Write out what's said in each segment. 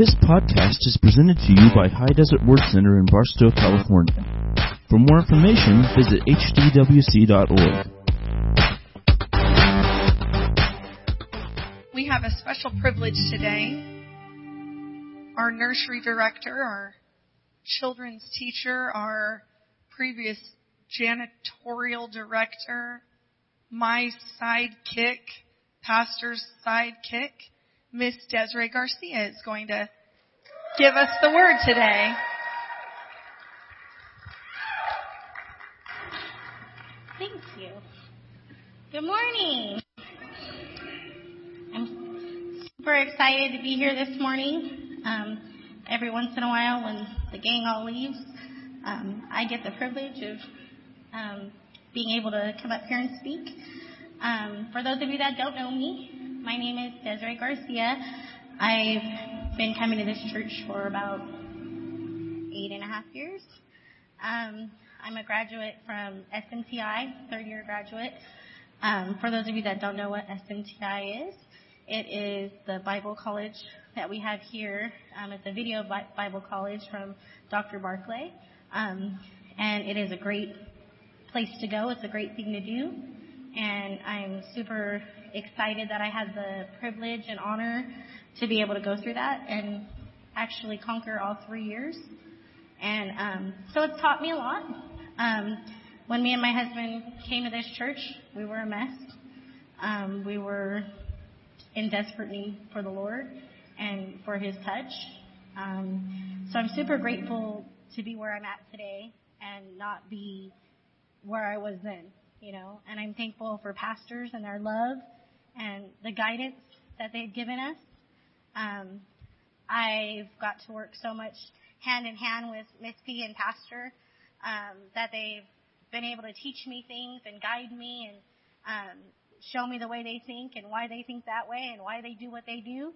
This podcast is presented to you by High Desert Word Center in Barstow, California. For more information, visit hdwc.org. We have a special privilege today. Our nursery director, our children's teacher, our previous janitorial director, my sidekick, pastor's sidekick, Miss Desiree Garcia is going to give us the word today. Thank you. Good morning. I'm super excited to be here this morning. Um, every once in a while, when the gang all leaves, um, I get the privilege of um, being able to come up here and speak. Um, for those of you that don't know me, my name is Desiree Garcia. I've been coming to this church for about eight and a half years. Um, I'm a graduate from SMTI, third year graduate. Um, for those of you that don't know what SMTI is, it is the Bible college that we have here. Um, it's a video Bible college from Dr. Barclay. Um, and it is a great place to go. It's a great thing to do. And I'm super excited that I had the privilege and honor to be able to go through that and actually conquer all three years. And um, so it's taught me a lot. Um, when me and my husband came to this church, we were a mess. Um, we were in desperate need for the Lord and for His touch. Um, so I'm super grateful to be where I'm at today and not be where I was then, you know. And I'm thankful for pastors and their love and the guidance that they've given us. Um, I've got to work so much hand in hand with Miss P and Pastor um, that they've been able to teach me things and guide me and um, show me the way they think and why they think that way and why they do what they do.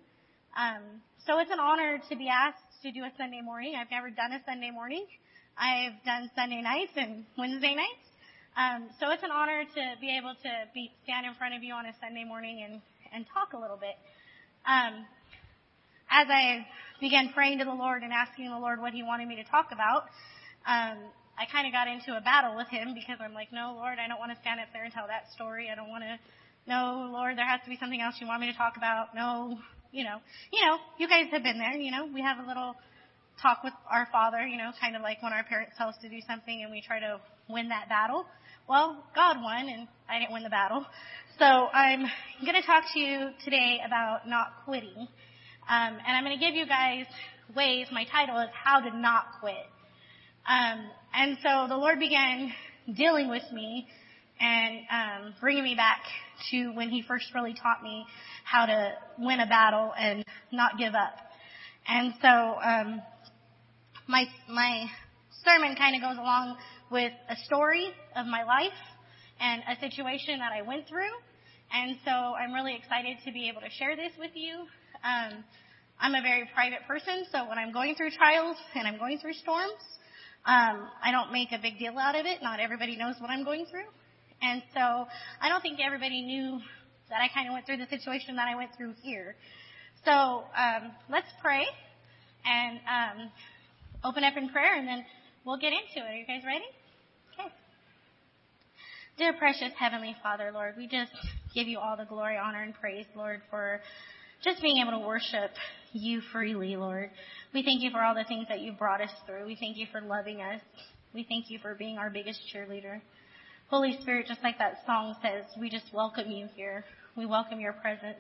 Um, so it's an honor to be asked to do a Sunday morning. I've never done a Sunday morning. I've done Sunday nights and Wednesday nights. Um, so it's an honor to be able to be stand in front of you on a Sunday morning and and talk a little bit. Um, as I began praying to the Lord and asking the Lord what He wanted me to talk about, um, I kind of got into a battle with Him because I'm like, no, Lord, I don't want to stand up there and tell that story. I don't want to. No, Lord, there has to be something else you want me to talk about. No, you know, you know, you guys have been there. You know, we have a little talk with our Father. You know, kind of like when our parents tell us to do something and we try to win that battle. Well, God won and I didn't win the battle. So I'm going to talk to you today about not quitting. Um, and I'm going to give you guys ways. My title is How to Not Quit. Um, and so the Lord began dealing with me and um, bringing me back to when He first really taught me how to win a battle and not give up. And so um, my my sermon kind of goes along with a story of my life and a situation that I went through. And so I'm really excited to be able to share this with you. Um, I'm a very private person, so when I'm going through trials and I'm going through storms, um, I don't make a big deal out of it. Not everybody knows what I'm going through. And so I don't think everybody knew that I kind of went through the situation that I went through here. So um, let's pray and um, open up in prayer, and then we'll get into it. Are you guys ready? Okay. Dear precious Heavenly Father, Lord, we just give you all the glory, honor, and praise, Lord, for just being able to worship you freely, Lord. We thank you for all the things that you brought us through. We thank you for loving us. We thank you for being our biggest cheerleader. Holy Spirit, just like that song says, we just welcome you here. We welcome your presence.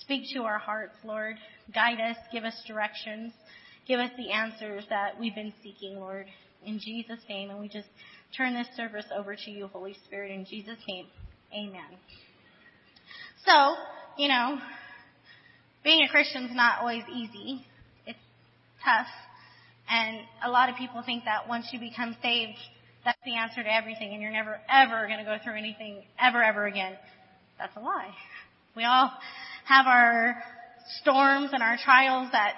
Speak to our hearts, Lord. Guide us, give us directions. Give us the answers that we've been seeking, Lord. In Jesus' name. And we just turn this service over to you, Holy Spirit, in Jesus' name. Amen. So, you know, being a Christian is not always easy. It's tough. And a lot of people think that once you become saved, that's the answer to everything and you're never ever going to go through anything ever, ever again. That's a lie. We all have our storms and our trials that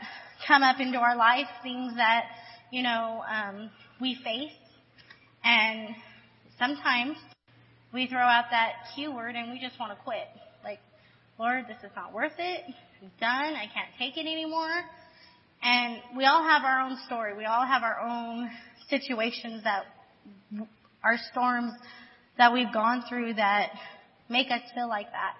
come up into our life, things that, you know, um, we face. And sometimes we throw out that Q word and we just want to quit. Like, Lord, this is not worth it. I'm done. I can't take it anymore. And we all have our own story. We all have our own situations that are storms that we've gone through that make us feel like that.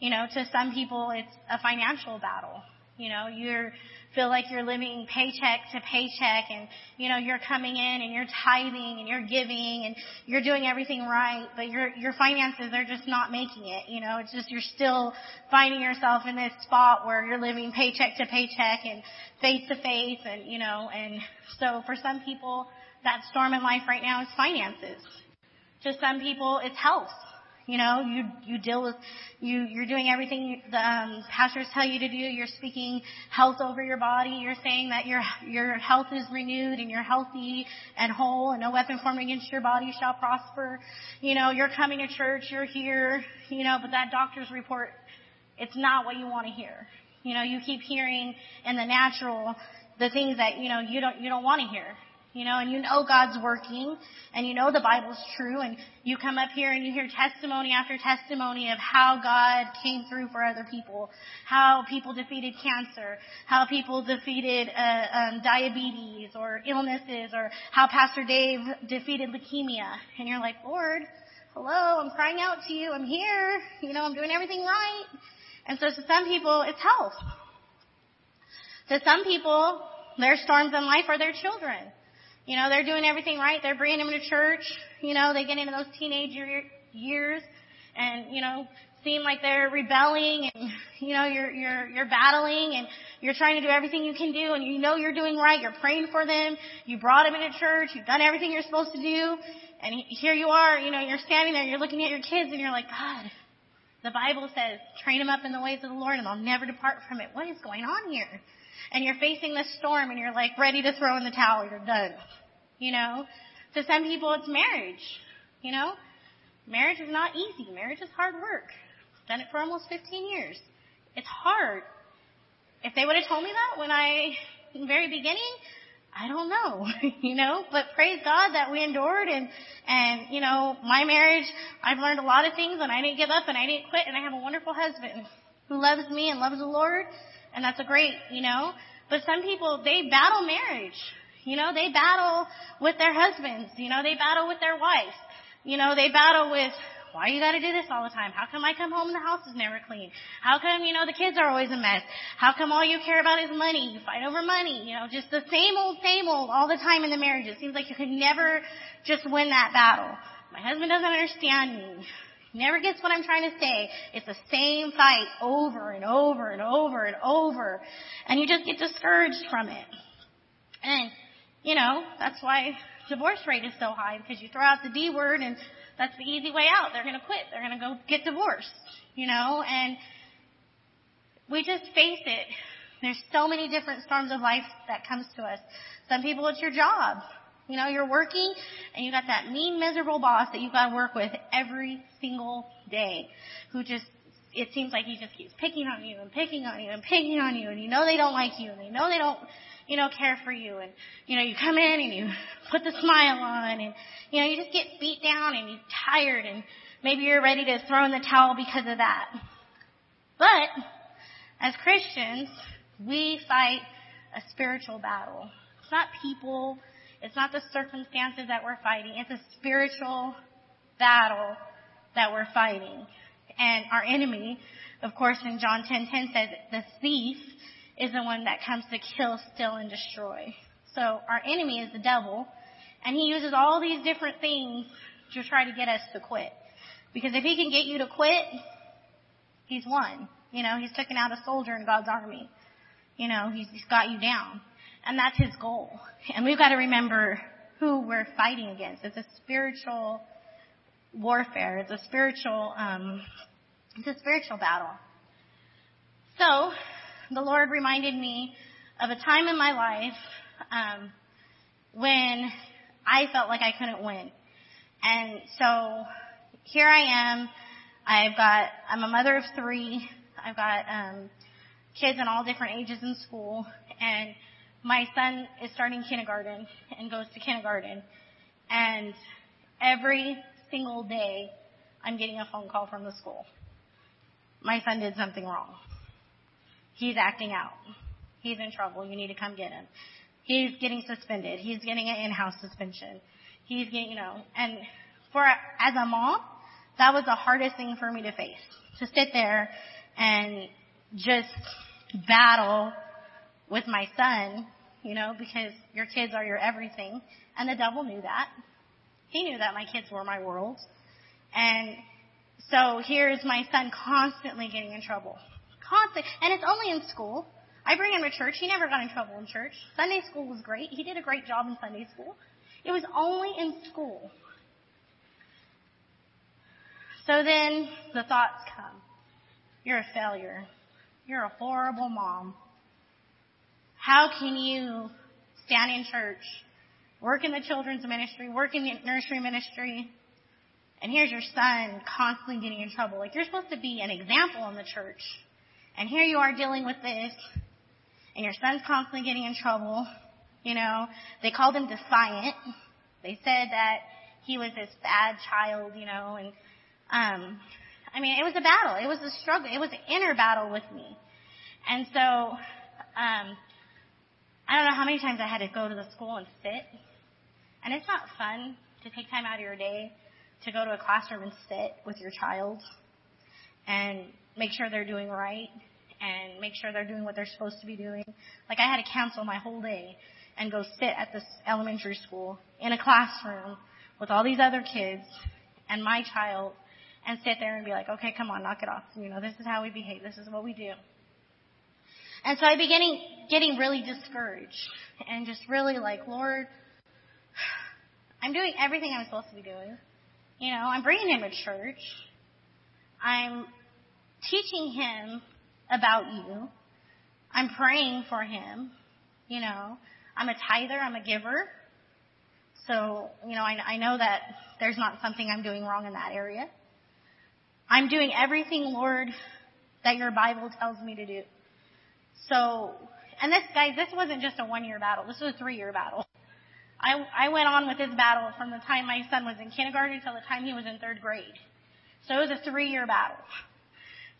You know, to some people it's a financial battle. You know, you're feel like you're living paycheck to paycheck and, you know, you're coming in and you're tithing and you're giving and you're doing everything right, but your, your finances are just not making it. You know, it's just you're still finding yourself in this spot where you're living paycheck to paycheck and faith to faith and, you know, and so for some people, that storm in life right now is finances. To some people, it's health. You know, you you deal with you you're doing everything the um, pastors tell you to do. You're speaking health over your body. You're saying that your your health is renewed and you're healthy and whole, and no weapon formed against your body shall prosper. You know, you're coming to church. You're here. You know, but that doctor's report, it's not what you want to hear. You know, you keep hearing in the natural the things that you know you don't you don't want to hear you know, and you know God's working, and you know the Bible's true, and you come up here and you hear testimony after testimony of how God came through for other people, how people defeated cancer, how people defeated uh, um, diabetes or illnesses, or how Pastor Dave defeated leukemia, and you're like, Lord, hello, I'm crying out to you, I'm here, you know, I'm doing everything right. And so to some people, it's health. To some people, their storms in life are their children. You know, they're doing everything right. They're bringing them to church. You know, they get into those teenage years and, you know, seem like they're rebelling and, you know, you're, you're, you're battling and you're trying to do everything you can do and you know you're doing right. You're praying for them. You brought them into church. You've done everything you're supposed to do. And here you are, you know, you're standing there, you're looking at your kids and you're like, God, the Bible says, train them up in the ways of the Lord and they'll never depart from it. What is going on here? And you're facing this storm and you're like ready to throw in the towel, you're done. You know? To some people it's marriage. You know? Marriage is not easy. Marriage is hard work. I've done it for almost 15 years. It's hard. If they would have told me that when I, in the very beginning, I don't know, you know, but praise God that we endured and, and, you know, my marriage, I've learned a lot of things and I didn't give up and I didn't quit and I have a wonderful husband who loves me and loves the Lord and that's a great, you know. But some people, they battle marriage. You know, they battle with their husbands. You know, they battle with their wives. You know, they battle with, why you gotta do this all the time? How come I come home and the house is never clean? How come, you know, the kids are always a mess? How come all you care about is money? You fight over money. You know, just the same old, same old all the time in the marriage. It seems like you could never just win that battle. My husband doesn't understand me never gets what I'm trying to say. It's the same fight over and over and over and over. And you just get discouraged from it. And, you know, that's why divorce rate is so high because you throw out the D word and that's the easy way out. They're going to quit. They're going to go get divorced, you know, and we just face it. There's so many different storms of life that comes to us. Some people it's your job. You know, you're working and you got that mean, miserable boss that you got to work with every single day who just, it seems like he just keeps picking on you and picking on you and picking on you and you know they don't like you and they know they don't, you know, care for you and, you know, you come in and you put the smile on and, you know, you just get beat down and you're tired and maybe you're ready to throw in the towel because of that. But, as Christians, we fight a spiritual battle. It's not people, it's not the circumstances that we're fighting. It's a spiritual battle that we're fighting. And our enemy, of course, in John 10:10 10, 10 says the thief is the one that comes to kill, steal, and destroy. So our enemy is the devil, and he uses all these different things to try to get us to quit. Because if he can get you to quit, he's won. You know, he's taken out a soldier in God's army. You know, he's, he's got you down. And that's his goal. And we've got to remember who we're fighting against. It's a spiritual warfare. It's a spiritual, um, it's a spiritual battle. So, the Lord reminded me of a time in my life um, when I felt like I couldn't win. And so here I am. I've got, I'm a mother of three. I've got um, kids in all different ages in school. And my son is starting kindergarten and goes to kindergarten. And every single day, I'm getting a phone call from the school. My son did something wrong. He's acting out. He's in trouble. You need to come get him. He's getting suspended. He's getting an in-house suspension. He's getting, you know, and for, as a mom, that was the hardest thing for me to face. To sit there and just battle with my son, you know, because your kids are your everything. And the devil knew that. He knew that my kids were my world. And so here's my son constantly getting in trouble. Constant. And it's only in school. I bring him to church. He never got in trouble in church. Sunday school was great. He did a great job in Sunday school. It was only in school. So then the thoughts come. You're a failure. You're a horrible mom. How can you stand in church, work in the children's ministry, work in the nursery ministry, and here's your son constantly getting in trouble. Like you're supposed to be an example in the church. And here you are dealing with this, and your son's constantly getting in trouble. You know, they called him defiant. They said that he was this bad child, you know, and um I mean, it was a battle. It was a struggle. It was an inner battle with me. And so um I don't know how many times I had to go to the school and sit. And it's not fun to take time out of your day to go to a classroom and sit with your child and make sure they're doing right and make sure they're doing what they're supposed to be doing. Like I had to cancel my whole day and go sit at this elementary school in a classroom with all these other kids and my child and sit there and be like, okay, come on, knock it off. You know, this is how we behave. This is what we do. And so I began getting really discouraged and just really like, Lord, I'm doing everything I'm supposed to be doing. You know, I'm bringing him to church. I'm teaching him about you. I'm praying for him. You know, I'm a tither. I'm a giver. So, you know, I, I know that there's not something I'm doing wrong in that area. I'm doing everything, Lord, that your Bible tells me to do. So, and this, guys, this wasn't just a one year battle. This was a three year battle. I, I went on with this battle from the time my son was in kindergarten until the time he was in third grade. So it was a three year battle.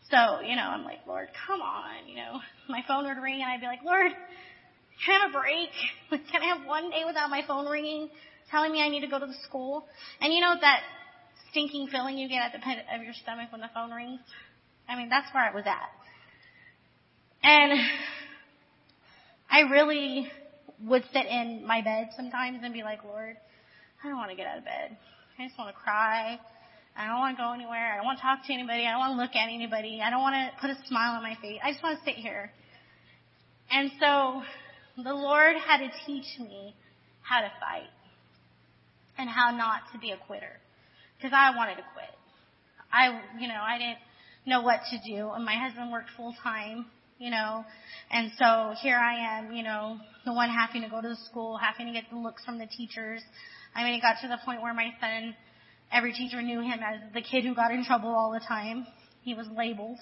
So, you know, I'm like, Lord, come on, you know. My phone would ring and I'd be like, Lord, can I have a break? Can I have one day without my phone ringing, telling me I need to go to the school? And you know that stinking feeling you get at the pit of your stomach when the phone rings? I mean, that's where I was at. And I really would sit in my bed sometimes and be like, Lord, I don't want to get out of bed. I just want to cry. I don't want to go anywhere. I don't want to talk to anybody. I don't want to look at anybody. I don't want to put a smile on my face. I just want to sit here. And so the Lord had to teach me how to fight and how not to be a quitter because I wanted to quit. I, you know, I didn't know what to do and my husband worked full time you know. And so here I am, you know, the one having to go to the school, having to get the looks from the teachers. I mean, it got to the point where my son, every teacher knew him as the kid who got in trouble all the time. He was labeled.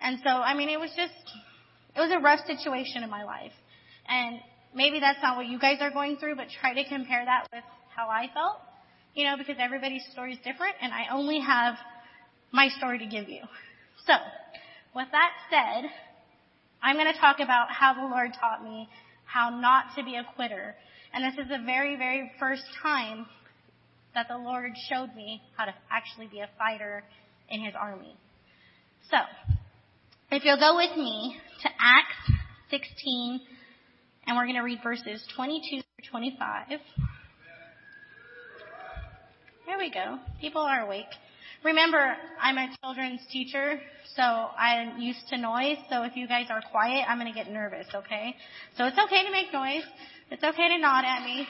And so, I mean, it was just, it was a rough situation in my life. And maybe that's not what you guys are going through, but try to compare that with how I felt, you know, because everybody's story is different and I only have my story to give you. So, with that said, I'm going to talk about how the Lord taught me how not to be a quitter. And this is the very, very first time that the Lord showed me how to actually be a fighter in His army. So, if you'll go with me to Acts 16, and we're going to read verses 22 through 25. There we go. People are awake. Remember, I'm a children's teacher, so I'm used to noise. So if you guys are quiet, I'm going to get nervous, okay? So it's okay to make noise. It's okay to nod at me.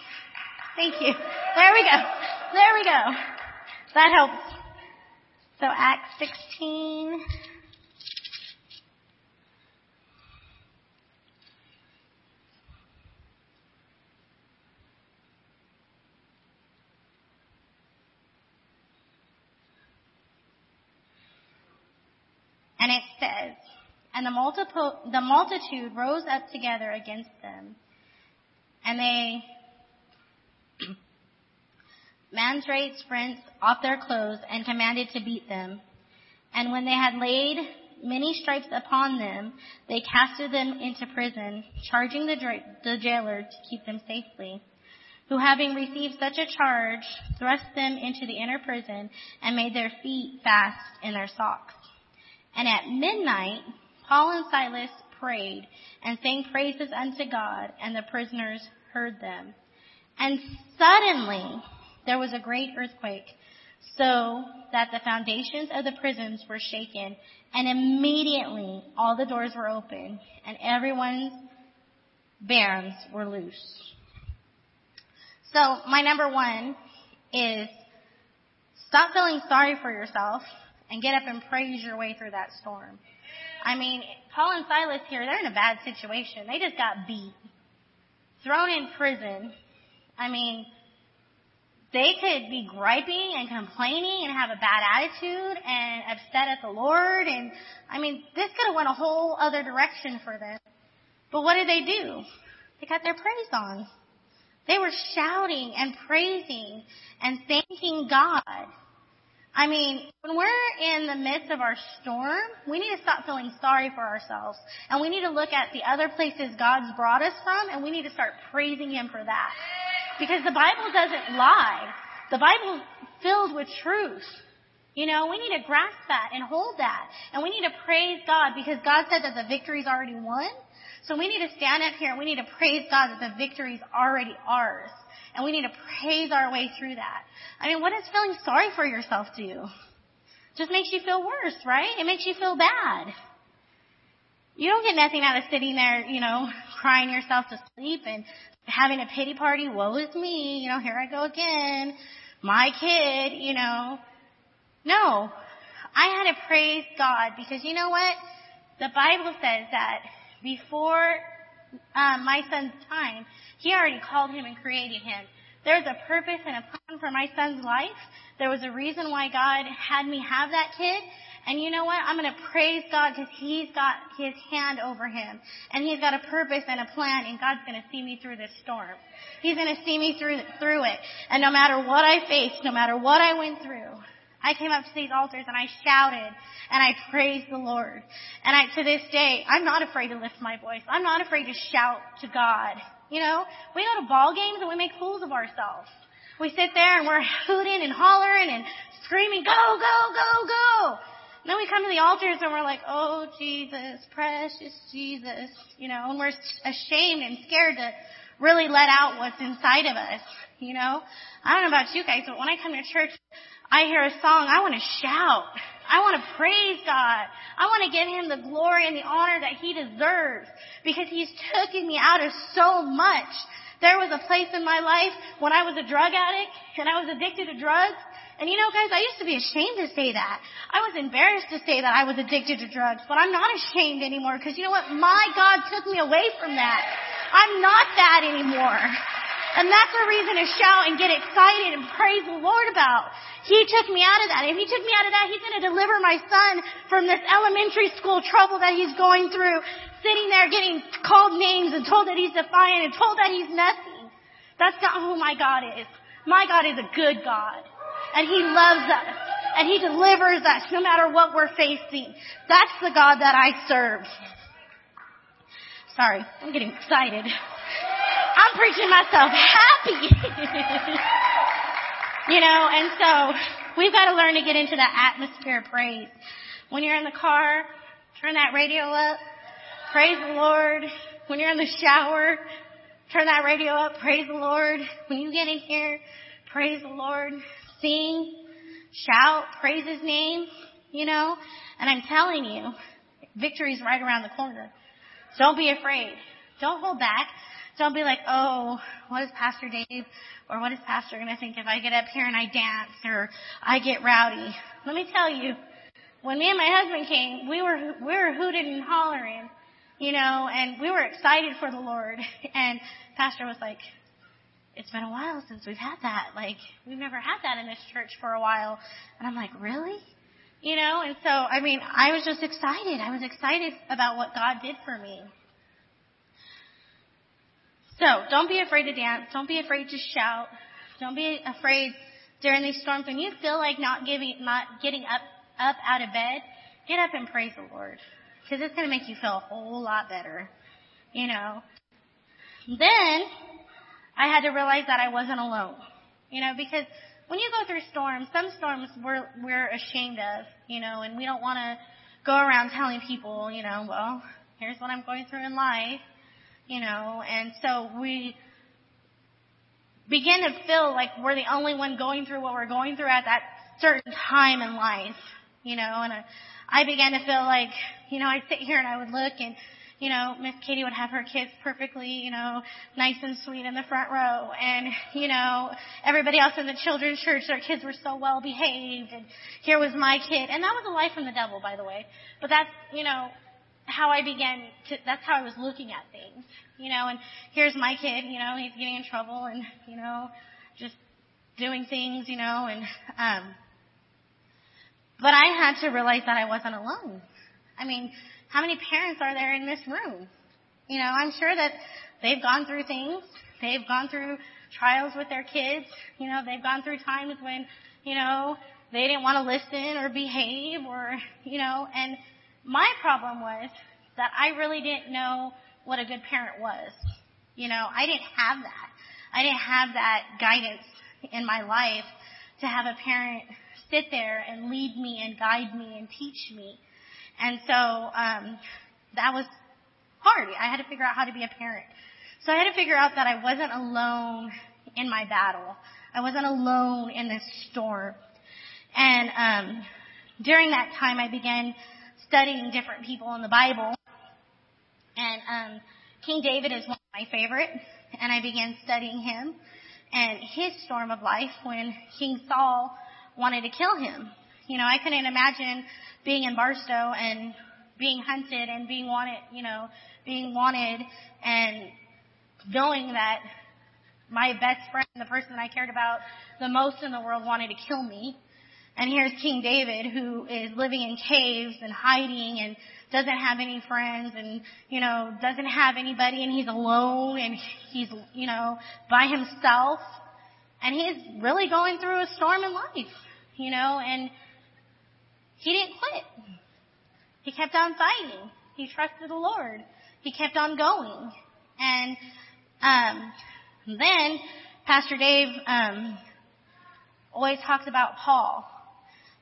Thank you. There we go. There we go. That helps. So Acts 16. And it says, And the, the multitude rose up together against them, and they mandrate sprints off their clothes and commanded to beat them. And when they had laid many stripes upon them, they casted them into prison, charging the, the jailer to keep them safely. Who having received such a charge, thrust them into the inner prison and made their feet fast in their socks. And at midnight, Paul and Silas prayed and sang praises unto God, and the prisoners heard them. And suddenly there was a great earthquake, so that the foundations of the prisons were shaken, and immediately all the doors were open, and everyone's bands were loose. So my number one is stop feeling sorry for yourself and get up and praise your way through that storm. I mean, Paul and Silas here, they're in a bad situation. They just got beat, thrown in prison. I mean, they could be griping and complaining and have a bad attitude and upset at the Lord. And I mean, this could have went a whole other direction for them. But what did they do? They got their praise on. They were shouting and praising and thanking God. I mean, when we're in the midst of our storm, we need to stop feeling sorry for ourselves. And we need to look at the other places God's brought us from and we need to start praising Him for that. Because the Bible doesn't lie. The Bible's filled with truth. You know, we need to grasp that and hold that. And we need to praise God because God said that the victory's already won. So we need to stand up here and we need to praise God that the victory's already ours. And we need to praise our way through that. I mean, what does feeling sorry for yourself do? Just makes you feel worse, right? It makes you feel bad. You don't get nothing out of sitting there, you know, crying yourself to sleep and having a pity party. Woe is me, you know, here I go again. My kid, you know. No. I had to praise God because you know what? The Bible says that before um, my son's time, he already called him and created him. There's a purpose and a plan for my son's life. There was a reason why God had me have that kid. And you know what? I'm going to praise God because He's got His hand over him. And He's got a purpose and a plan and God's going to see me through this storm. He's going to see me through, through it. And no matter what I faced, no matter what I went through, I came up to these altars and I shouted and I praised the Lord. And I, to this day, I'm not afraid to lift my voice. I'm not afraid to shout to God. You know, we go to ball games and we make fools of ourselves. We sit there and we're hooting and hollering and screaming, go, go, go, go. And then we come to the altars and we're like, oh Jesus, precious Jesus, you know, and we're ashamed and scared to really let out what's inside of us, you know. I don't know about you guys, but when I come to church, I hear a song, I want to shout. I want to praise God. I want to give Him the glory and the honor that He deserves because He's taken me out of so much. There was a place in my life when I was a drug addict and I was addicted to drugs. And you know, guys, I used to be ashamed to say that. I was embarrassed to say that I was addicted to drugs, but I'm not ashamed anymore because you know what? My God took me away from that. I'm not that anymore. And that's a reason to shout and get excited and praise the Lord about. He took me out of that. If He took me out of that, He's going to deliver my son from this elementary school trouble that he's going through, sitting there getting called names and told that he's defiant and told that he's nothing. That's not who my God is. My God is a good God. And He loves us. And He delivers us no matter what we're facing. That's the God that I serve. Sorry, I'm getting excited. I'm preaching myself happy. you know, and so we've got to learn to get into that atmosphere of praise. When you're in the car, turn that radio up, praise the Lord. When you're in the shower, turn that radio up, praise the Lord. When you get in here, praise the Lord. Sing, shout, praise His name, you know. And I'm telling you, victory's right around the corner. Don't be afraid. Don't hold back. Don't be like, oh, what is Pastor Dave or what is Pastor going to think if I get up here and I dance or I get rowdy? Let me tell you, when me and my husband came, we were we were hooting and hollering, you know, and we were excited for the Lord. And Pastor was like, "It's been a while since we've had that. Like, we've never had that in this church for a while." And I'm like, "Really?" You know, and so I mean, I was just excited. I was excited about what God did for me. So don't be afraid to dance. Don't be afraid to shout. Don't be afraid during these storms when you feel like not giving, not getting up, up out of bed get up and praise the Lord. Cause it's gonna make you feel a whole lot better. You know. Then, I had to realize that I wasn't alone. You know, because when you go through storms, some storms we're, we're ashamed of, you know, and we don't want to go around telling people, you know, well, here's what I'm going through in life, you know, and so we begin to feel like we're the only one going through what we're going through at that certain time in life, you know, and I, I began to feel like, you know, I'd sit here and I would look and, you know, Miss Katie would have her kids perfectly, you know, nice and sweet in the front row. And, you know, everybody else in the children's church, their kids were so well behaved. And here was my kid. And that was a lie from the devil, by the way. But that's, you know, how I began to, that's how I was looking at things. You know, and here's my kid, you know, he's getting in trouble and, you know, just doing things, you know, and, um, but I had to realize that I wasn't alone. I mean, how many parents are there in this room? You know, I'm sure that they've gone through things. They've gone through trials with their kids. You know, they've gone through times when, you know, they didn't want to listen or behave or, you know, and my problem was that I really didn't know what a good parent was. You know, I didn't have that. I didn't have that guidance in my life to have a parent sit there and lead me and guide me and teach me. And so um, that was hard. I had to figure out how to be a parent. So I had to figure out that I wasn't alone in my battle. I wasn't alone in this storm. And um, during that time, I began studying different people in the Bible. And um, King David is one of my favorite, and I began studying him and his storm of life when King Saul wanted to kill him. You know, I couldn't imagine being in Barstow and being hunted and being wanted, you know, being wanted and knowing that my best friend, the person I cared about the most in the world wanted to kill me. And here's King David who is living in caves and hiding and doesn't have any friends and, you know, doesn't have anybody and he's alone and he's, you know, by himself. And he's really going through a storm in life, you know, and he didn't quit. He kept on fighting. He trusted the Lord. He kept on going. And um, then Pastor Dave um, always talks about Paul.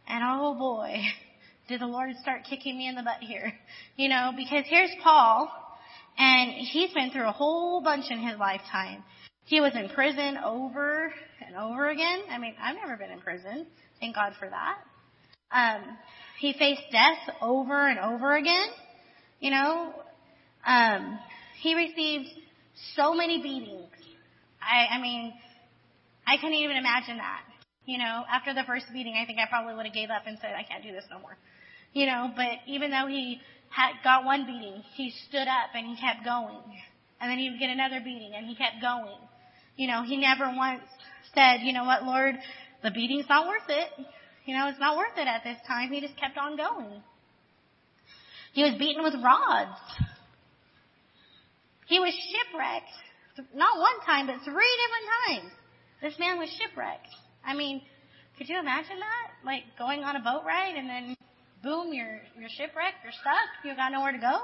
And oh boy, did the Lord start kicking me in the butt here. You know, because here's Paul, and he's been through a whole bunch in his lifetime. He was in prison over and over again. I mean, I've never been in prison. Thank God for that. Um, he faced death over and over again. You know, um, he received so many beatings. I, I mean, I couldn't even imagine that. You know, after the first beating, I think I probably would have gave up and said, I can't do this no more. You know, but even though he had got one beating, he stood up and he kept going. And then he would get another beating and he kept going. You know, he never once said, you know what, Lord, the beating's not worth it. You know, it's not worth it at this time. He just kept on going. He was beaten with rods. He was shipwrecked. Not one time, but three different times. This man was shipwrecked. I mean, could you imagine that? Like going on a boat ride and then boom, you're, you're shipwrecked, you're stuck, you've got nowhere to go.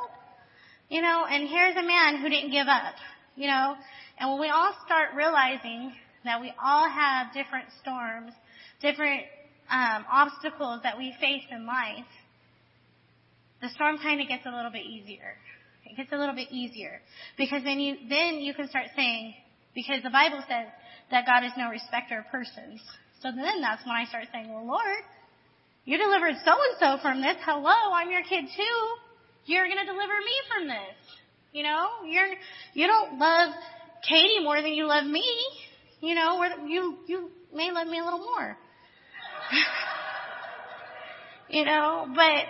You know, and here's a man who didn't give up. You know, and when we all start realizing that we all have different storms, different um, obstacles that we face in life, the storm kind of gets a little bit easier. It gets a little bit easier because then you then you can start saying because the Bible says that God is no respecter of persons. So then that's when I start saying, "Well, Lord, you delivered so and so from this. Hello, I'm your kid too. You're going to deliver me from this. You know, you're you don't love Katie more than you love me. You know, or you you may love me a little more." you know, but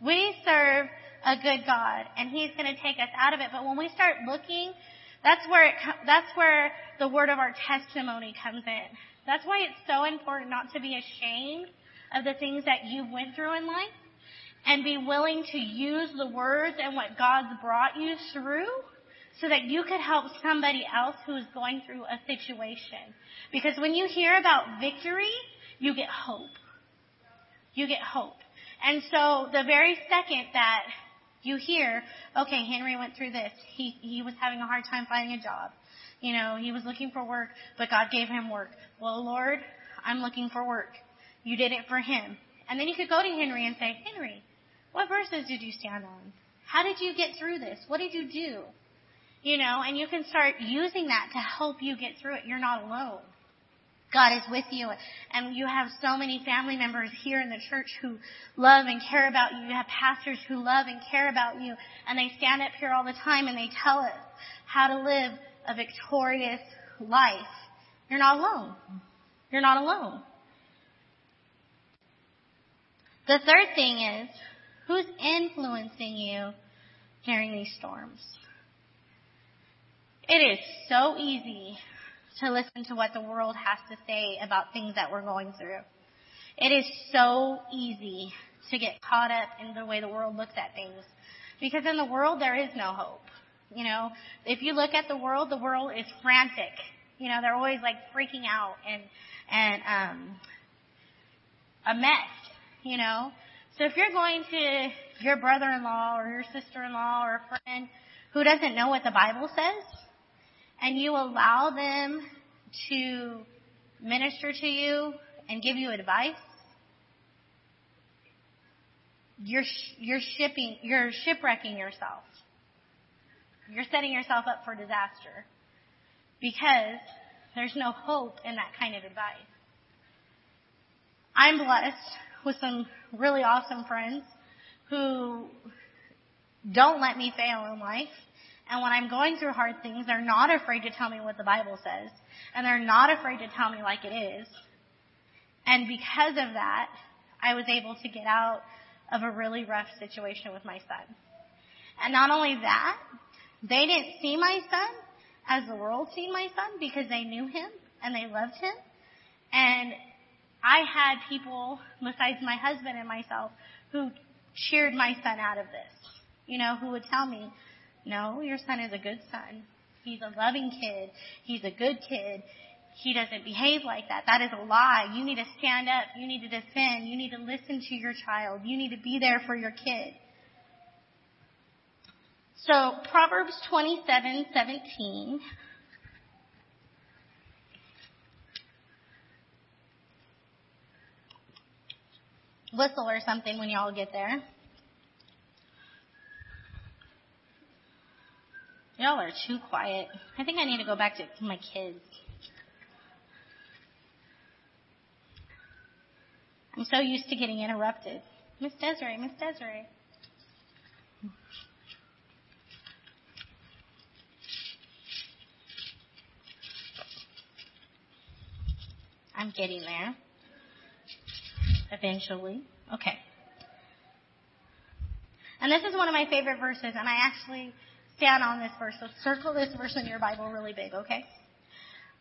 we serve a good God and He's going to take us out of it. But when we start looking, that's where it, that's where the word of our testimony comes in. That's why it's so important not to be ashamed of the things that you went through in life and be willing to use the words and what God's brought you through so that you could help somebody else who is going through a situation. Because when you hear about victory, you get hope. You get hope. And so the very second that you hear, okay, Henry went through this. He, he was having a hard time finding a job. You know, he was looking for work, but God gave him work. Well, Lord, I'm looking for work. You did it for him. And then you could go to Henry and say, Henry, what verses did you stand on? How did you get through this? What did you do? You know, and you can start using that to help you get through it. You're not alone. God is with you. And you have so many family members here in the church who love and care about you. You have pastors who love and care about you. And they stand up here all the time and they tell us how to live a victorious life. You're not alone. You're not alone. The third thing is, who's influencing you during these storms? It is so easy to listen to what the world has to say about things that we're going through. It is so easy to get caught up in the way the world looks at things. Because in the world, there is no hope. You know, if you look at the world, the world is frantic. You know, they're always like freaking out and, and, um, a mess, you know. So if you're going to your brother-in-law or your sister-in-law or a friend who doesn't know what the Bible says, and you allow them to minister to you and give you advice, you're, you're shipping, you're shipwrecking yourself. You're setting yourself up for disaster because there's no hope in that kind of advice. I'm blessed with some really awesome friends who don't let me fail in life and when I'm going through hard things, they're not afraid to tell me what the Bible says. And they're not afraid to tell me like it is. And because of that, I was able to get out of a really rough situation with my son. And not only that, they didn't see my son as the world seen my son because they knew him and they loved him. And I had people besides my husband and myself who cheered my son out of this. You know, who would tell me, no, your son is a good son. He's a loving kid. He's a good kid. He doesn't behave like that. That is a lie. You need to stand up. You need to defend. You need to listen to your child. You need to be there for your kid. So Proverbs 27:17 Whistle or something when y'all get there. Y'all are too quiet. I think I need to go back to my kids. I'm so used to getting interrupted. Miss Desiree, Miss Desiree. I'm getting there. Eventually. Okay. And this is one of my favorite verses, and I actually stand on this verse. So circle this verse in your Bible really big, okay?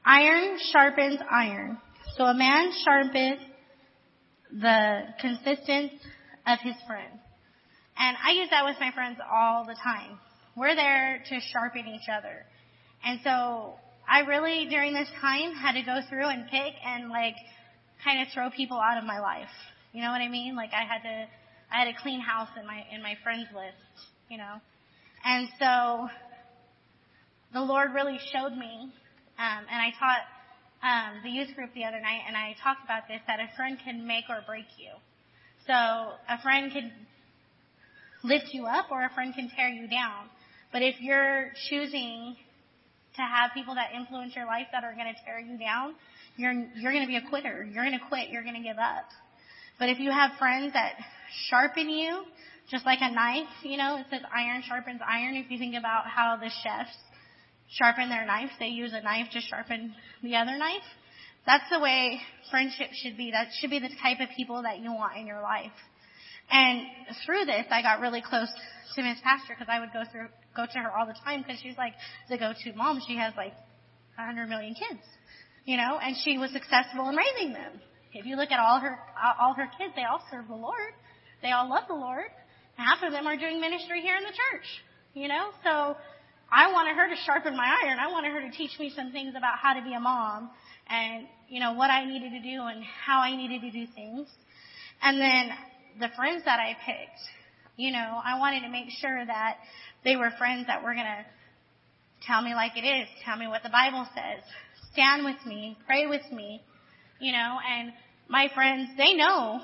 Iron sharpens iron. So a man sharpens the consistence of his friend. And I use that with my friends all the time. We're there to sharpen each other. And so I really, during this time, had to go through and pick and like kind of throw people out of my life. You know what I mean? Like I had to, I had to clean house in my, in my friends list, you know. And so the Lord really showed me, um, and I taught um, the youth group the other night, and I talked about this that a friend can make or break you. So a friend can lift you up, or a friend can tear you down. But if you're choosing to have people that influence your life that are going to tear you down, you're you're going to be a quitter. You're going to quit. You're going to give up. But if you have friends that sharpen you just like a knife, you know, it says iron sharpens iron. If you think about how the chefs sharpen their knives, they use a knife to sharpen the other knife. That's the way friendship should be. That should be the type of people that you want in your life. And through this, I got really close to Miss Pastor because I would go through, go to her all the time because she's like the go-to mom. She has like a hundred million kids, you know, and she was successful in raising them. If you look at all her, all her kids, they all serve the Lord. They all love the Lord half of them are doing ministry here in the church, you know? So I wanted her to sharpen my iron. I wanted her to teach me some things about how to be a mom and, you know, what I needed to do and how I needed to do things. And then the friends that I picked, you know, I wanted to make sure that they were friends that were going to tell me like it is, tell me what the Bible says, stand with me, pray with me, you know, and my friends, they know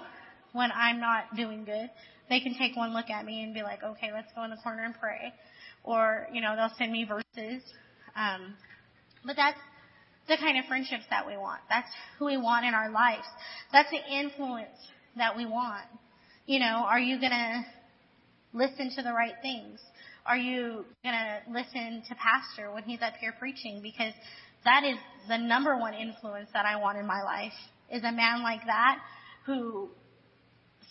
when I'm not doing good. They can take one look at me and be like, okay, let's go in the corner and pray. Or, you know, they'll send me verses. Um, but that's the kind of friendships that we want. That's who we want in our lives. That's the influence that we want. You know, are you gonna listen to the right things? Are you gonna listen to pastor when he's up here preaching? Because that is the number one influence that I want in my life is a man like that who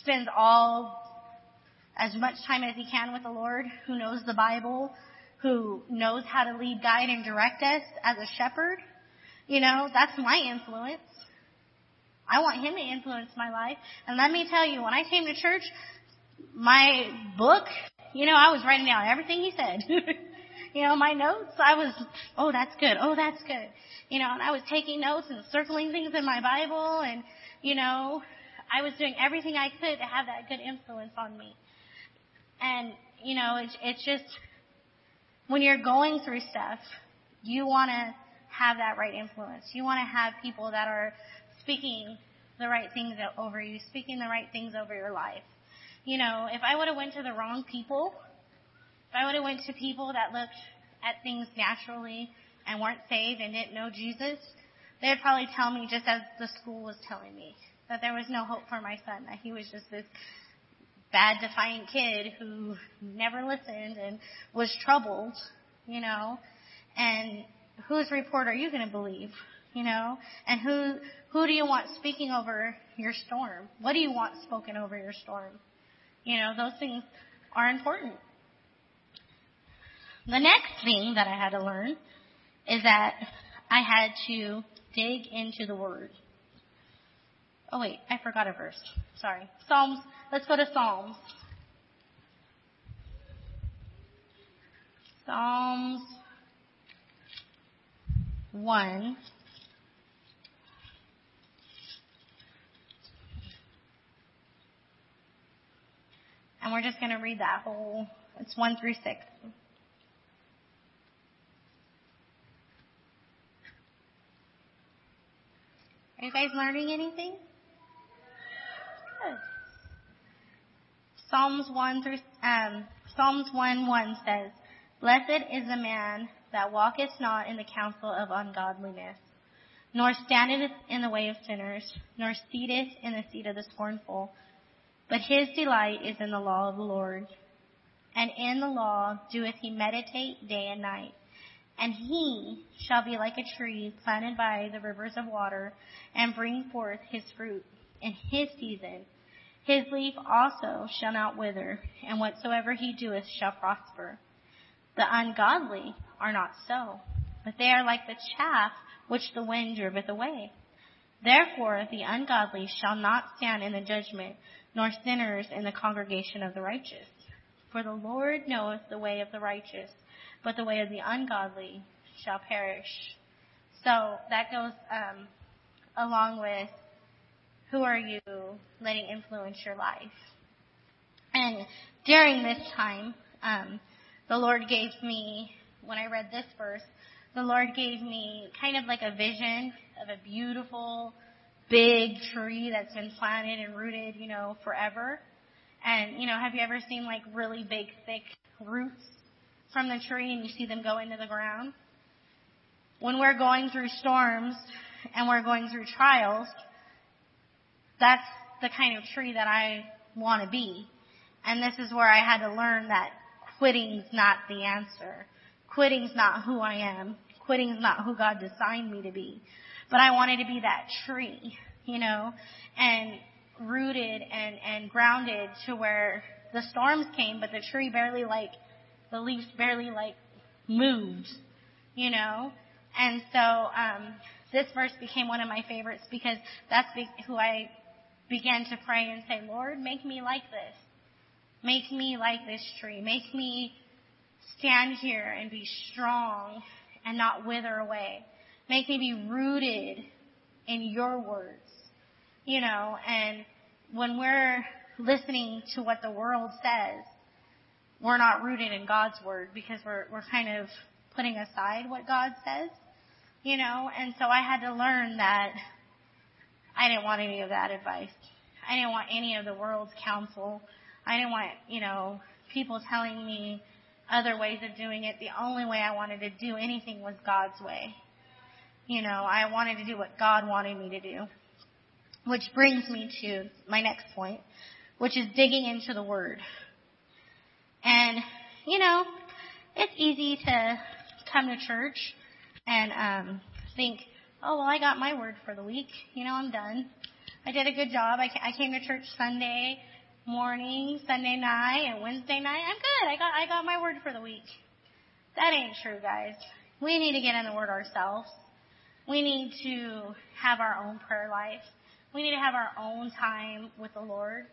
spends all as much time as he can with the Lord, who knows the Bible, who knows how to lead, guide, and direct us as a shepherd. You know, that's my influence. I want him to influence my life. And let me tell you, when I came to church, my book, you know, I was writing down everything he said. you know, my notes, I was, oh, that's good. Oh, that's good. You know, and I was taking notes and circling things in my Bible and, you know, I was doing everything I could to have that good influence on me. And, you know, it's, it's just, when you're going through stuff, you want to have that right influence. You want to have people that are speaking the right things over you, speaking the right things over your life. You know, if I would have went to the wrong people, if I would have went to people that looked at things naturally and weren't saved and didn't know Jesus, they'd probably tell me just as the school was telling me that there was no hope for my son, that he was just this bad, defiant kid who never listened and was troubled, you know. And whose report are you going to believe? You know, and who who do you want speaking over your storm? What do you want spoken over your storm? You know, those things are important. The next thing that I had to learn is that I had to dig into the Word. Oh wait, I forgot a verse. Sorry. Psalms. Let's go to Psalms. Psalms 1. And we're just going to read that whole, it's 1 through 6. Are you guys learning anything? Good. Psalms 1 through, um, Psalms 1 1 says, Blessed is the man that walketh not in the counsel of ungodliness, nor standeth in the way of sinners, nor seateth in the seat of the scornful. But his delight is in the law of the Lord. And in the law doeth he meditate day and night. And he shall be like a tree planted by the rivers of water, and bring forth his fruit in his season. His leaf also shall not wither, and whatsoever he doeth shall prosper. The ungodly are not so, but they are like the chaff which the wind driveth away. Therefore the ungodly shall not stand in the judgment, nor sinners in the congregation of the righteous. For the Lord knoweth the way of the righteous, but the way of the ungodly shall perish. So that goes um, along with who are you letting influence your life. And during this time, um, the Lord gave me, when I read this verse, the Lord gave me kind of like a vision of a beautiful, big tree that's been planted and rooted, you know, forever. And, you know, have you ever seen like really big, thick roots from the tree and you see them go into the ground? When we're going through storms and we're going through trials, that's the kind of tree that I want to be. And this is where I had to learn that quitting's not the answer. Quitting's not who I am. Quitting's not who God designed me to be. But I wanted to be that tree, you know, and rooted and, and grounded to where the storms came, but the tree barely like, the leaves barely like moved, you know. And so, um, this verse became one of my favorites because that's who I began to pray and say, Lord, make me like this. Make me like this tree. Make me stand here and be strong and not wither away. Make me be rooted in your words. You know, and when we're listening to what the world says, we're not rooted in God's word because we're, we're kind of putting aside what God says, you know, and so I had to learn that I didn't want any of that advice. I didn't want any of the world's counsel. I didn't want, you know, people telling me other ways of doing it. The only way I wanted to do anything was God's way. You know, I wanted to do what God wanted me to do. Which brings me to my next point, which is digging into the Word. And, you know, it's easy to come to church and um, think, oh, well, I got my word for the week. You know, I'm done. I did a good job. I, I came to church Sunday morning, Sunday night, and Wednesday night. I'm good. I got I got my word for the week. That ain't true, guys. We need to get in the Word ourselves. We need to have our own prayer life. We need to have our own time with the Lord.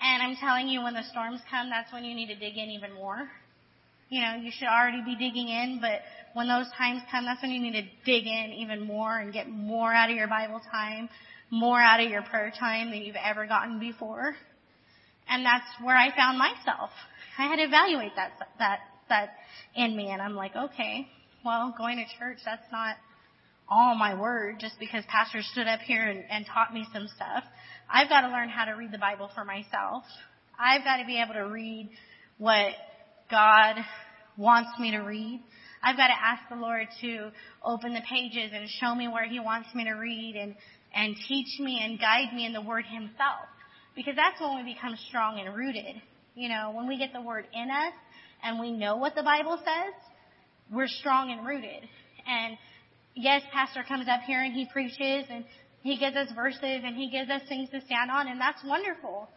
And I'm telling you, when the storms come, that's when you need to dig in even more. You know, you should already be digging in, but when those times come, that's when you need to dig in even more and get more out of your Bible time, more out of your prayer time than you've ever gotten before. And that's where I found myself. I had to evaluate that, that, that in me. And I'm like, okay, well, going to church, that's not all my word just because pastor stood up here and, and taught me some stuff. I've got to learn how to read the Bible for myself. I've got to be able to read what God wants me to read. I've got to ask the Lord to open the pages and show me where He wants me to read and, and teach me and guide me in the Word Himself. Because that's when we become strong and rooted. You know, when we get the Word in us and we know what the Bible says, we're strong and rooted. And yes, pastor comes up here and he preaches and he gives us verses and he gives us things to stand on and that's wonderful.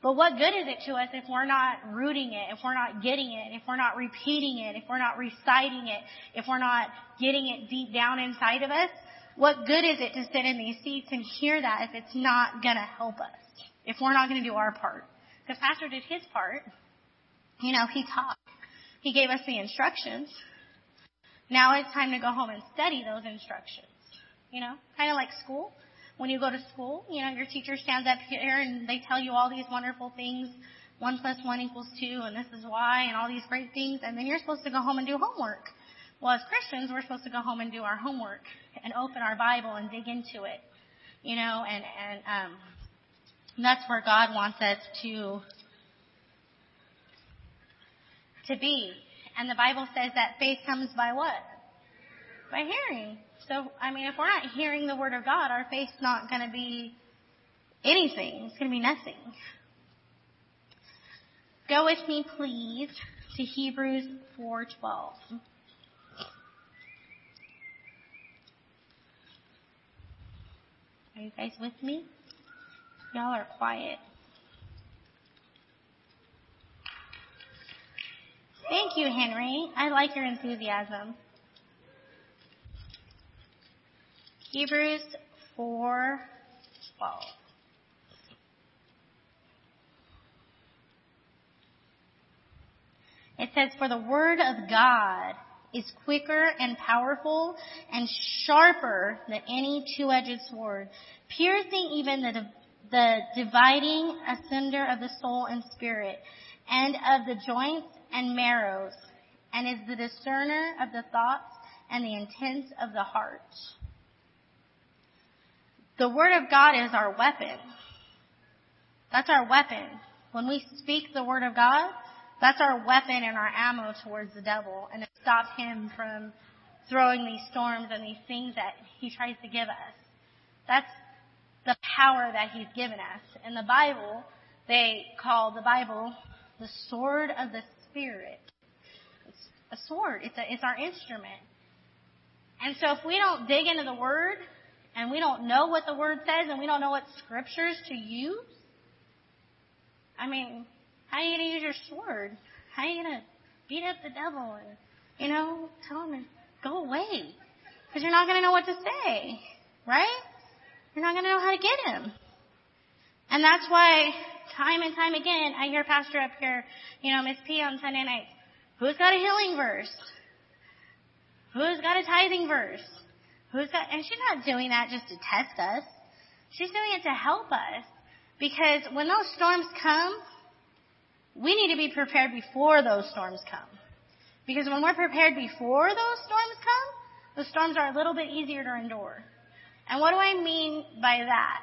But what good is it to us if we're not rooting it, if we're not getting it, if we're not repeating it, if we're not reciting it, if we're not getting it deep down inside of us? What good is it to sit in these seats and hear that if it's not gonna help us? If we're not gonna do our part? Because Pastor did his part. You know, he taught. He gave us the instructions. Now it's time to go home and study those instructions. You know, kind of like school. When you go to school, you know, your teacher stands up here and they tell you all these wonderful things. One plus one equals two and this is why and all these great things. And then you're supposed to go home and do homework. Well, as Christians, we're supposed to go home and do our homework and open our Bible and dig into it. You know, and, and, um, that's where God wants us to, to be. And the Bible says that faith comes by what? By hearing. So, I mean, if we're not hearing the Word of God, our faith's not going to be anything. It's going to be nothing. Go with me, please, to Hebrews 4:12. Are you guys with me? Y'all are quiet. Thank you, Henry. I like your enthusiasm. Hebrews 4 12. It says, For the word of God is quicker and powerful and sharper than any two-edged sword, piercing even the, the dividing asunder of the soul and spirit and of the joints and marrows and is the discerner of the thoughts and the intents of the heart. The Word of God is our weapon. That's our weapon. When we speak the Word of God, that's our weapon and our ammo towards the devil and to stop him from throwing these storms and these things that he tries to give us. That's the power that he's given us. In the Bible, they call the Bible the sword of the Spirit. It's a sword. It's, a, it's our instrument. And so if we don't dig into the Word and we don't know what the Word says and we don't know what scriptures to use, I mean, how are you going to use your sword? How are you going to beat up the devil and, you know, tell him to go away? Because you're not going to know what to say, right? You're not going to know how to get him. And that's why time and time again, I hear Pastor up here, you know, Miss P on Sunday nights. Who's got a healing verse? Who's got a tithing verse? Who's got, and she's not doing that just to test us. She's doing it to help us. Because when those storms come, we need to be prepared before those storms come. Because when we're prepared before those storms come, the storms are a little bit easier to endure. And what do I mean by that?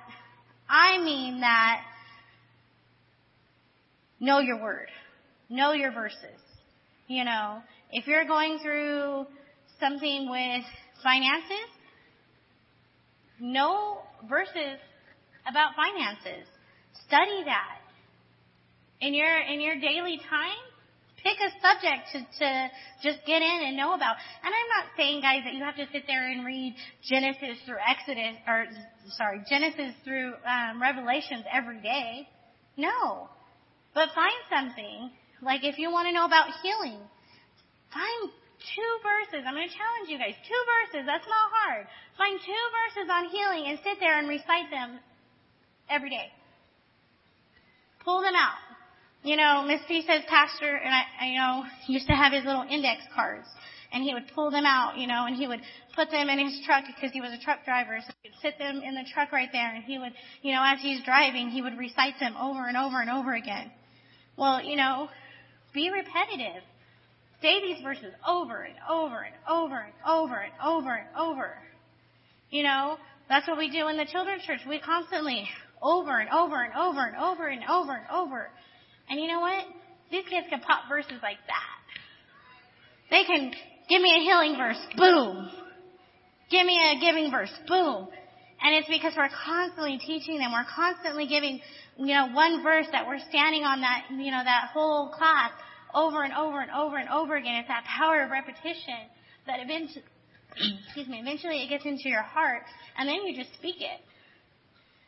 I mean that know your word. Know your verses. You know, if you're going through something with finances, know verses about finances. Study that. In your, in your daily time, pick a subject to, to just get in and know about. And I'm not saying, guys, that you have to sit there and read Genesis through Exodus, or, sorry, Genesis through um, Revelations every day. No. But find something, like if you want to know about healing, find two verses. I'm going to challenge you guys. Two verses. That's not hard. Find two verses on healing and sit there and recite them every day. Pull them out. You know, Miss P says pastor, and I, I know, used to have his little index cards, and he would pull them out, you know, and he would put them in his truck because he was a truck driver, so he'd sit them in the truck right there, and he would, you know, as he's driving, he would recite them over and over and over again. Well, you know, be repetitive. Say these verses over and over and over and over and over and over. You know, that's what we do in the children's church. We constantly over and over and over and over and over and over. And you know what? These kids can pop verses like that. They can give me a healing verse, boom. Give me a giving verse, boom. And it's because we're constantly teaching them. We're constantly giving, you know, one verse that we're standing on that, you know, that whole class over and over and over and over again. It's that power of repetition that eventually, excuse me, eventually it gets into your heart and then you just speak it.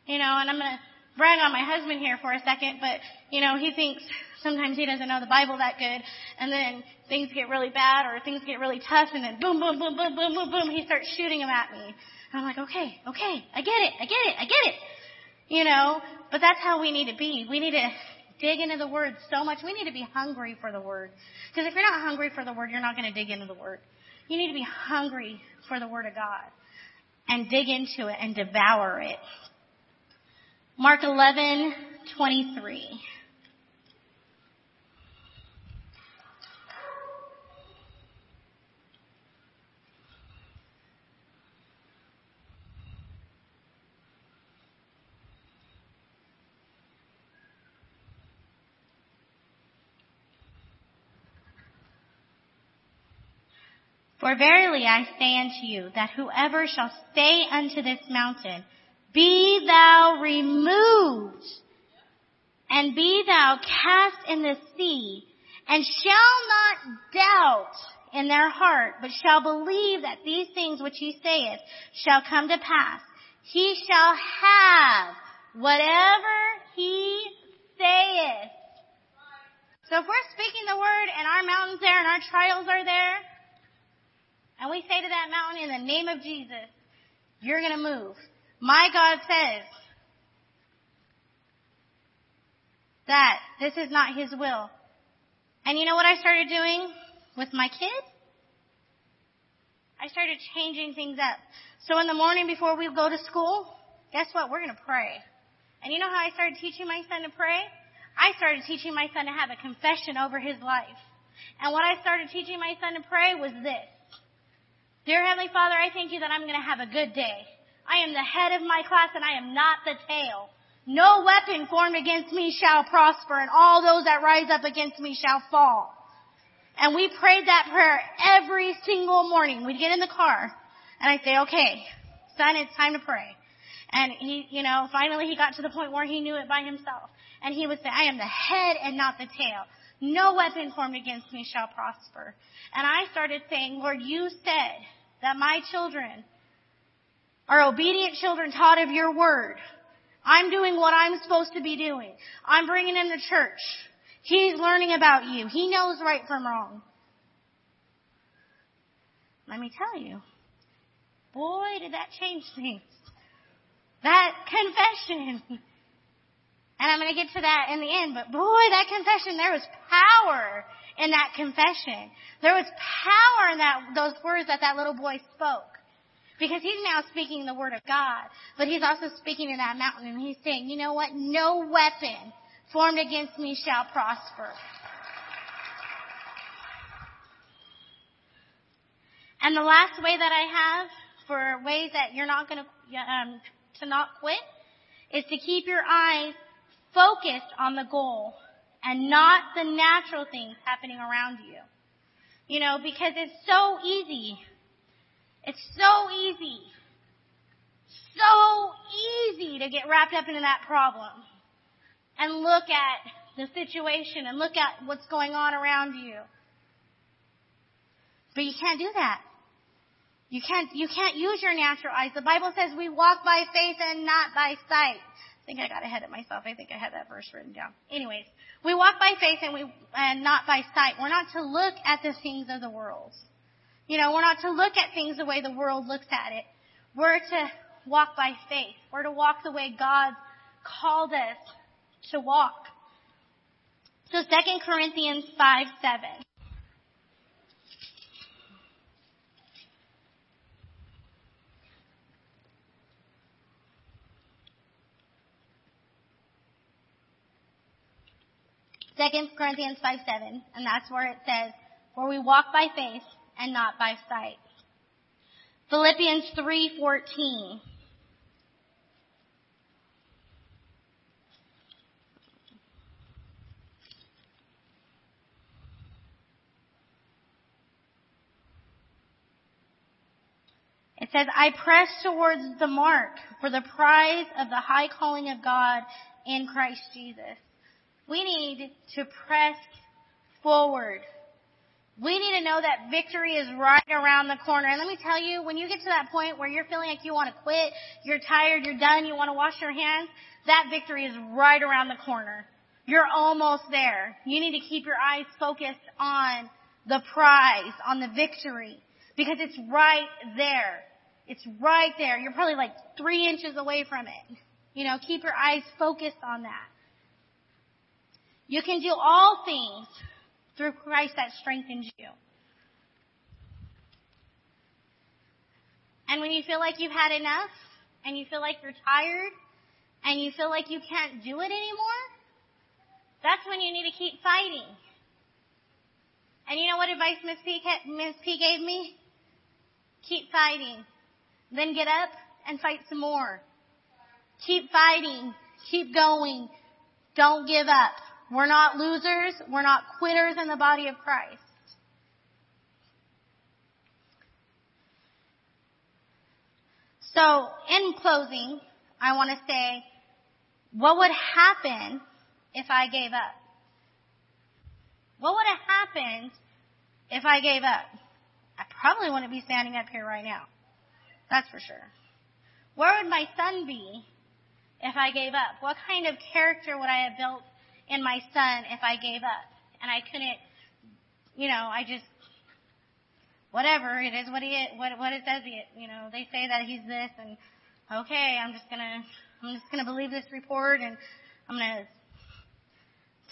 You know, and I'm going to brag on my husband here for a second, but you know, he thinks sometimes he doesn't know the Bible that good, and then things get really bad or things get really tough, and then boom, boom, boom, boom, boom, boom, boom, he starts shooting them at me. And I'm like, okay, okay, I get it, I get it, I get it. You know, but that's how we need to be. We need to dig into the Word so much. We need to be hungry for the Word. Because if you're not hungry for the Word, you're not going to dig into the Word. You need to be hungry for the Word of God and dig into it and devour it. Mark 11:23. For verily I say unto you that whoever shall say unto this mountain, be thou removed and be thou cast in the sea and shall not doubt in their heart, but shall believe that these things which he saith shall come to pass. He shall have whatever he saith. So if we're speaking the word and our mountains there and our trials are there, and we say to that mountain in the name of Jesus, you're going to move. My God says that this is not His will. And you know what I started doing with my kids? I started changing things up. So in the morning before we go to school, guess what? We're going to pray. And you know how I started teaching my son to pray? I started teaching my son to have a confession over his life. And what I started teaching my son to pray was this. Dear Heavenly Father, I thank you that I'm going to have a good day. I am the head of my class and I am not the tail. No weapon formed against me shall prosper and all those that rise up against me shall fall. And we prayed that prayer every single morning. We'd get in the car and I'd say, okay, son, it's time to pray. And he, you know, finally he got to the point where he knew it by himself. And he would say, I am the head and not the tail. No weapon formed against me shall prosper. And I started saying, Lord, you said that my children are obedient children taught of your word. I'm doing what I'm supposed to be doing. I'm bringing him to church. He's learning about you. He knows right from wrong. Let me tell you, boy, did that change things. That confession. And I'm going to get to that in the end, but boy, that confession, there was power in that confession. There was power in that, those words that that little boy spoke. Because he's now speaking the word of God, but he's also speaking to that mountain and he's saying, you know what? No weapon formed against me shall prosper. And the last way that I have for ways that you're not going to, um, to not quit is to keep your eyes focused on the goal and not the natural things happening around you. You know, because it's so easy. It's so easy. So easy to get wrapped up into that problem and look at the situation and look at what's going on around you. But you can't do that. You can't, you can't use your natural eyes. The Bible says we walk by faith and not by sight. I think I got ahead of myself. I think I had that verse written down. Anyways, we walk by faith and we, and not by sight. We're not to look at the things of the world. You know, we're not to look at things the way the world looks at it. We're to walk by faith. We're to walk the way God called us to walk. So 2 Corinthians 5, 7. Second Corinthians 5 7, and that's where it says, For we walk by faith and not by sight. Philippians 3:14 It says, I press towards the mark for the prize of the high calling of God in Christ Jesus. We need to press forward. We need to know that victory is right around the corner. And let me tell you, when you get to that point where you're feeling like you want to quit, you're tired, you're done, you want to wash your hands, that victory is right around the corner. You're almost there. You need to keep your eyes focused on the prize, on the victory, because it's right there. It's right there. You're probably like three inches away from it. You know, keep your eyes focused on that. You can do all things through Christ that strengthens you. And when you feel like you've had enough, and you feel like you're tired, and you feel like you can't do it anymore, that's when you need to keep fighting. And you know what advice Miss P, Miss P gave me? Keep fighting. Then get up and fight some more. Keep fighting. Keep going. Don't give up. We're not losers. We're not quitters in the body of Christ. So, in closing, I want to say, what would happen if I gave up? What would have happened if I gave up? I probably wouldn't be standing up here right now. That's for sure. Where would my son be if I gave up? What kind of character would I have built in my son if I gave up. And I couldn't, you know, I just, whatever, it is what he what, what it says he, you know, they say that he's this and, okay, I'm just gonna, I'm just gonna believe this report and I'm gonna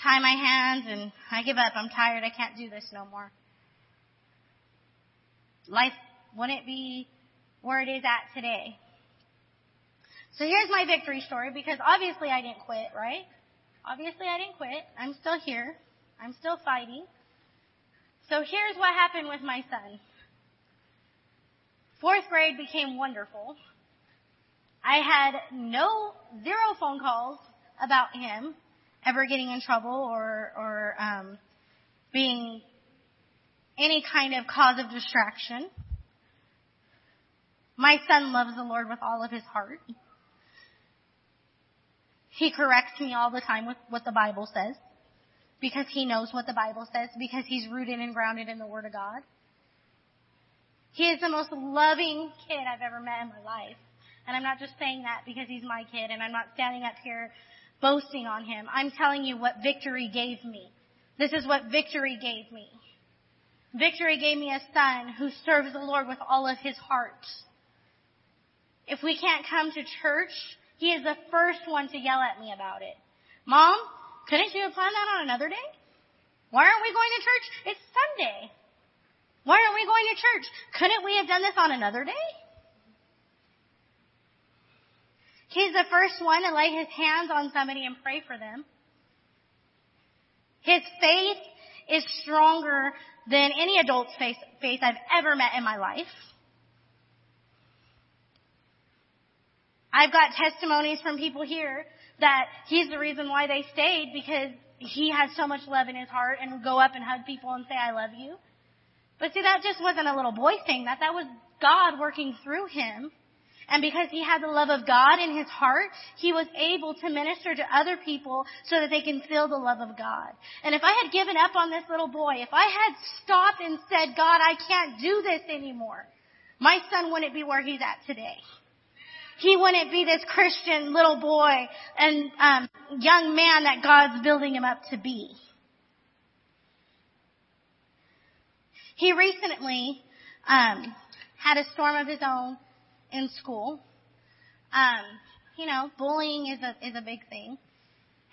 tie my hands and I give up. I'm tired. I can't do this no more. Life wouldn't be where it is at today. So here's my victory story because obviously I didn't quit, right? Obviously, I didn't quit. I'm still here. I'm still fighting. So here's what happened with my son. Fourth grade became wonderful. I had no, zero phone calls about him ever getting in trouble or, or, um, being any kind of cause of distraction. My son loves the Lord with all of his heart. He corrects me all the time with what the Bible says because he knows what the Bible says because he's rooted and grounded in the Word of God. He is the most loving kid I've ever met in my life. And I'm not just saying that because he's my kid and I'm not standing up here boasting on him. I'm telling you what victory gave me. This is what victory gave me. Victory gave me a son who serves the Lord with all of his heart. If we can't come to church he is the first one to yell at me about it. Mom, couldn't you have planned that on another day? Why aren't we going to church? It's Sunday. Why aren't we going to church? Couldn't we have done this on another day? He's the first one to lay his hands on somebody and pray for them. His faith is stronger than any adult's faith, faith I've ever met in my life. I've got testimonies from people here that he's the reason why they stayed because he has so much love in his heart and would go up and hug people and say, I love you. But see, that just wasn't a little boy thing. That, that was God working through him. And because he had the love of God in his heart, he was able to minister to other people so that they can feel the love of God. And if I had given up on this little boy, if I had stopped and said, God, I can't do this anymore, my son wouldn't be where he's at today. He wouldn't be this Christian little boy and um, young man that God's building him up to be. He recently um, had a storm of his own in school. Um, you know, bullying is a is a big thing,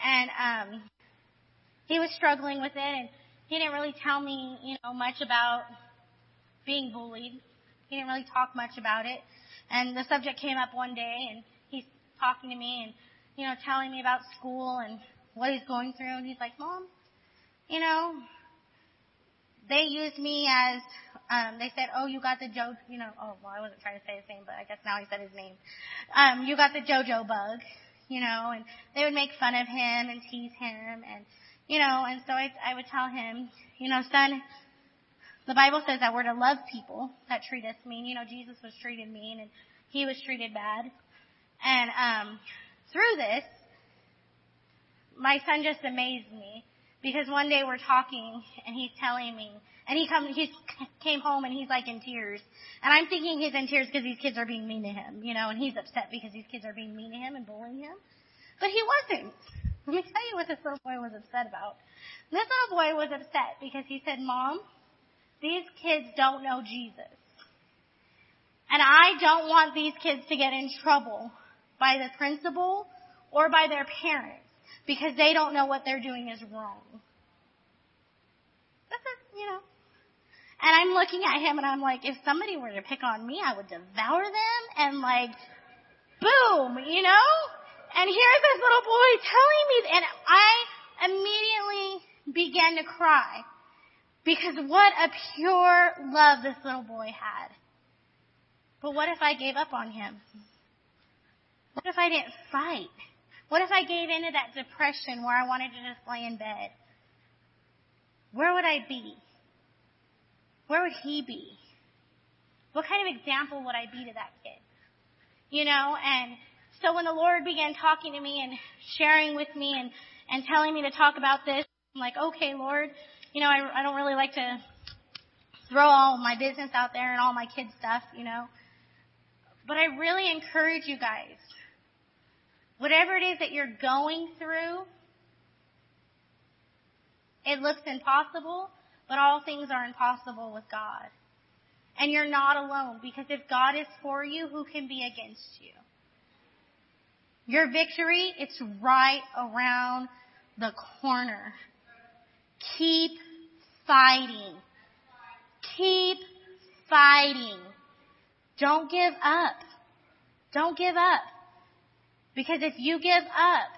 and um, he was struggling with it, and he didn't really tell me, you know, much about being bullied. He didn't really talk much about it. And the subject came up one day, and he's talking to me and, you know, telling me about school and what he's going through. And he's like, Mom, you know, they used me as, um, they said, oh, you got the Joe, you know, oh, well, I wasn't trying to say his name, but I guess now he said his name. Um, you got the JoJo bug, you know, and they would make fun of him and tease him and, you know, and so I, I would tell him, you know, son, the Bible says that we're to love people that treat us mean. You know, Jesus was treated mean and he was treated bad. And um, through this, my son just amazed me because one day we're talking and he's telling me, and he come he came home and he's like in tears, and I'm thinking he's in tears because these kids are being mean to him, you know, and he's upset because these kids are being mean to him and bullying him, but he wasn't. Let me tell you what this little boy was upset about. This little boy was upset because he said, "Mom, these kids don't know Jesus. And I don't want these kids to get in trouble by the principal or by their parents because they don't know what they're doing is wrong. You know. And I'm looking at him and I'm like, if somebody were to pick on me, I would devour them and like, boom, you know? And here's this little boy telling me, and I immediately began to cry because what a pure love this little boy had. But what if I gave up on him? What if I didn't fight? What if I gave into that depression where I wanted to just lay in bed? Where would I be? Where would he be? What kind of example would I be to that kid? You know, and so when the Lord began talking to me and sharing with me and, and telling me to talk about this, I'm like, okay, Lord, you know, I, I don't really like to throw all my business out there and all my kids' stuff, you know. But I really encourage you guys, whatever it is that you're going through, it looks impossible, but all things are impossible with God. And you're not alone because if God is for you, who can be against you? Your victory, it's right around the corner. Keep fighting. Keep fighting. Don't give up. Don't give up. Because if you give up,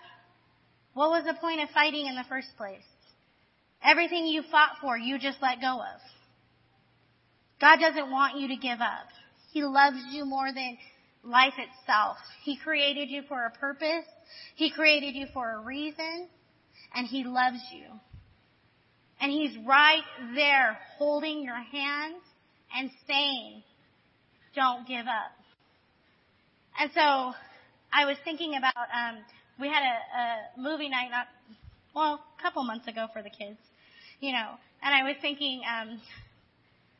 what was the point of fighting in the first place? Everything you fought for, you just let go of. God doesn't want you to give up. He loves you more than life itself. He created you for a purpose. He created you for a reason. And He loves you. And He's right there holding your hand and saying, don't give up. And so I was thinking about, um, we had a, a movie night not, well, a couple months ago for the kids, you know, and I was thinking, um,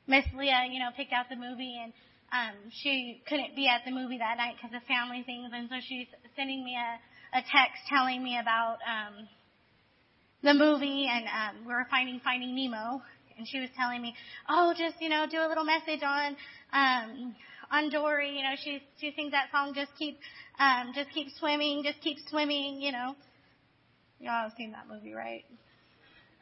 Miss Leah, you know, picked out the movie and, um, she couldn't be at the movie that night because of family things, and so she's sending me a, a text telling me about um, the movie and um, we were finding Finding Nemo, and she was telling me, oh, just you know, do a little message on um, on Dory. You know, she she sings that song, just keep um, just keep swimming, just keep swimming. You know, y'all have seen that movie, right?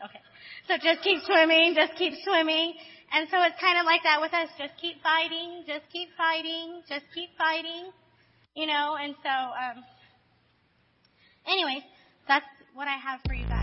Okay, so just keep swimming, just keep swimming. And so it's kind of like that with us. Just keep fighting, just keep fighting, just keep fighting. You know, and so um, anyways, that's what I have for you guys.